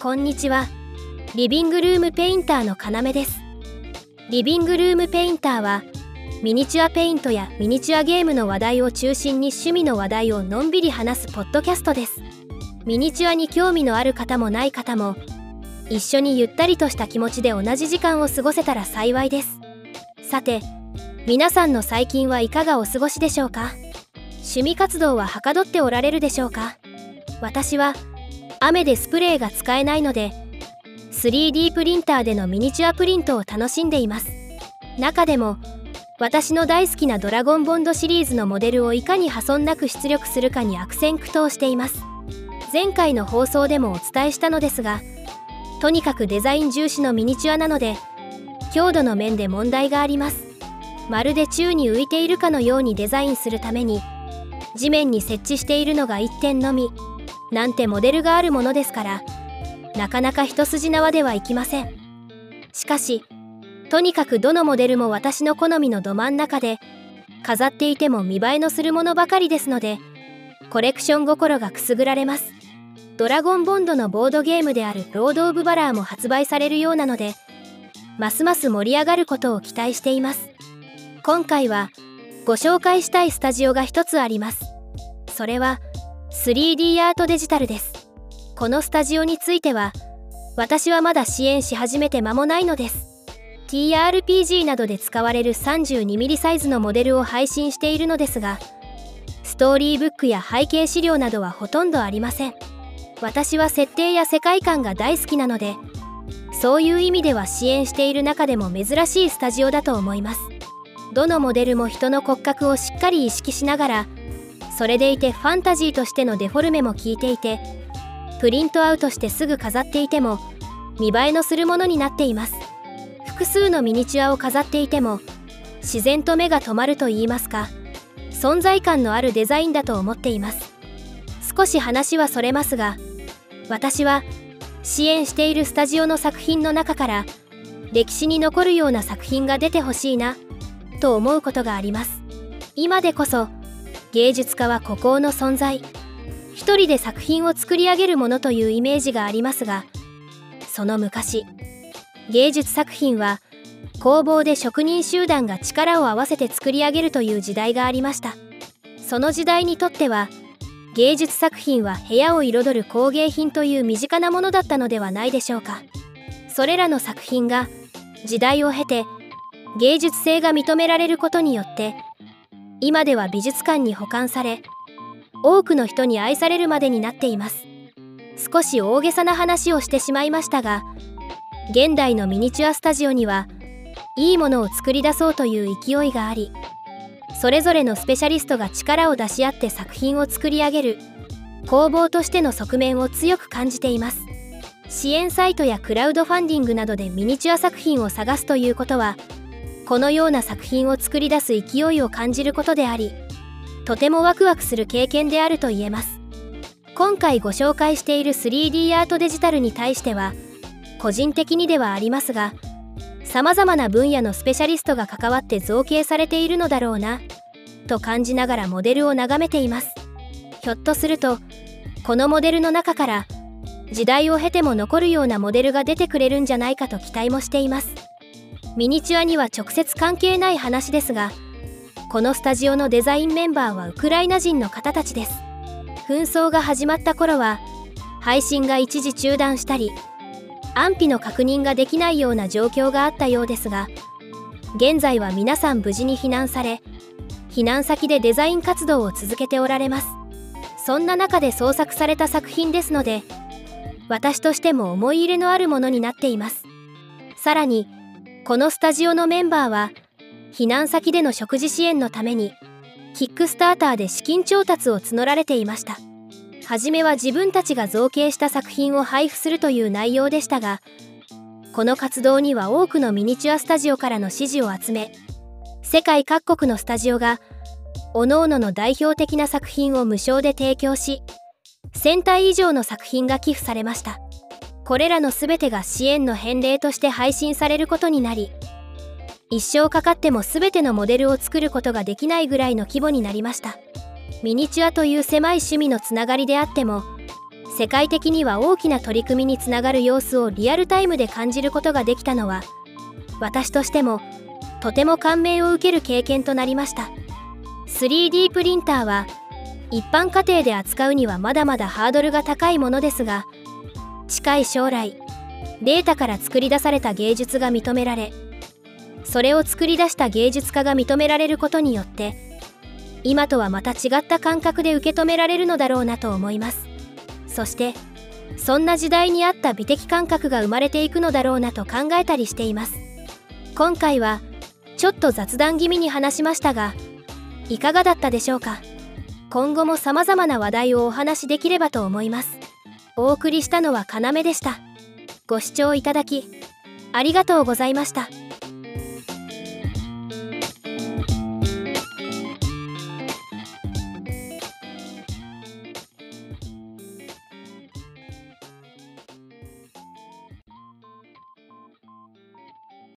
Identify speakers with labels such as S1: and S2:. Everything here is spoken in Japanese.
S1: こんにちは。リビングルームペインターの要です。リビングルームペインターはミニチュアペイントやミニチュアゲームの話題を中心に趣味の話題をのんびり話すポッドキャストです。ミニチュアに興味のある方もない方も一緒にゆったりとした気持ちで同じ時間を過ごせたら幸いです。さて皆さんの最近はいかがお過ごしでしょうか？趣味活動ははかどっておられるでしょうか？私は雨でスプレーが使えないので 3D プリンターでのミニチュアプリントを楽しんでいます。中でも私の大好きなドラゴンボンドシリーズのモデルをいかに破損なく出力するかに悪戦苦闘しています。前回の放送でもお伝えしたのですがとにかくデザイン重視のミニチュアなので強度の面で問題があります。まるで宙に浮いているかのようにデザインするために地面に設置しているのが1点のみ。なんてモデルがあるものですからなかなか一筋縄ではいきません。しかしとにかくどのモデルも私の好みのど真ん中で飾っていても見栄えのするものばかりですのでコレクション心がくすぐられます。ドラゴンボンドのボードゲームであるロード・オブ・バラーも発売されるようなのでますます盛り上がることを期待しています。今回はご紹介したいスタジオが一つあります。それは 3D アートデジタルです。このスタジオについては私はまだ支援し始めて間もないのです。TRPG などで使われる 32mm サイズのモデルを配信しているのですがストーリーブックや背景資料などはほとんどありません。私は設定や世界観が大好きなのでそういう意味では支援している中でも珍しいスタジオだと思います。どのモデルも人の骨格をしっかり意識しながらそれでいてファンタジーとしてのデフォルメも効いていてプリントアウトしてすぐ飾っていても見栄えのするものになっています。複数のミニチュアを飾っていても自然と目が止まると言いますか存在感のあるデザインだと思っています。少し話はそれますが私は支援しているスタジオの作品の中から歴史に残るような作品が出てほしいなと思うことがあります。今でこそ芸術家は孤高の存在。一人で作品を作り上げるものというイメージがありますがその昔芸術作品は工房で職人集団が力を合わせて作り上げるという時代がありました。その時代にとっては芸術作品は部屋を彩る工芸品という身近なものだったのではないでしょうか。それらの作品が時代を経て芸術性が認められることによって今では美術館に保管され多くの人に愛されるまでになっています。少し大げさな話をしてしまいましたが現代のミニチュアスタジオにはいいものを作り出そうという勢いがありそれぞれのスペシャリストが力を出し合って作品を作り上げる工房としての側面を強く感じています。支援サイトやクラウドファンディングなどでミニチュア作品を探すということはこのような作品を作り出す勢いを感じることでありとてもワクワクする経験であると言えます。今回ご紹介している 3D アートデジタルに対しては個人的にではありますがさまざまな分野のスペシャリストが関わって造形されているのだろうなと感じながらモデルを眺めています。ひょっとするとこのモデルの中から時代を経ても残るようなモデルが出てくれるんじゃないかと期待もしています。ミニチュアには直接関係ない話ですがこのスタジオのデザインメンバーはウクライナ人の方たちです。紛争が始まった頃は配信が一時中断したり安否の確認ができないような状況があったようですが現在は皆さん無事に避難され避難先でデザイン活動を続けておられます。そんな中で創作された作品ですので私としても思い入れのあるものになっています。さらにこのスタジオのメンバーは避難先での食事支援のためにキックスターターで資金調達を募られていました。初めは自分たちが造形した作品を配布するという内容でしたがこの活動には多くのミニチュアスタジオからの支持を集め世界各国のスタジオが各々の代表的な作品を無償で提供し1000体以上の作品が寄付されました。これらの全てが支援の返礼として配信されることになり一生かかっても全てのモデルを作ることができないぐらいの規模になりました。ミニチュアという狭い趣味のつながりであっても世界的には大きな取り組みにつながる様子をリアルタイムで感じることができたのは私としてもとても感銘を受ける経験となりました。3D プリンターは一般家庭で扱うにはまだまだハードルが高いものですが近い将来。データから作り出された芸術が認められそれを作り出した芸術家が認められることによって今とはまた違った感覚で受け止められるのだろうなと思います。そしてそんな時代に合った美的感覚が生まれていくのだろうなと考えたりしています。今回はちょっと雑談気味に話しましたがいかがだったでしょうか？今後も様々な話題をお話しできればと思います。お送りしたのは要でしたご視聴いただきありがとうございました。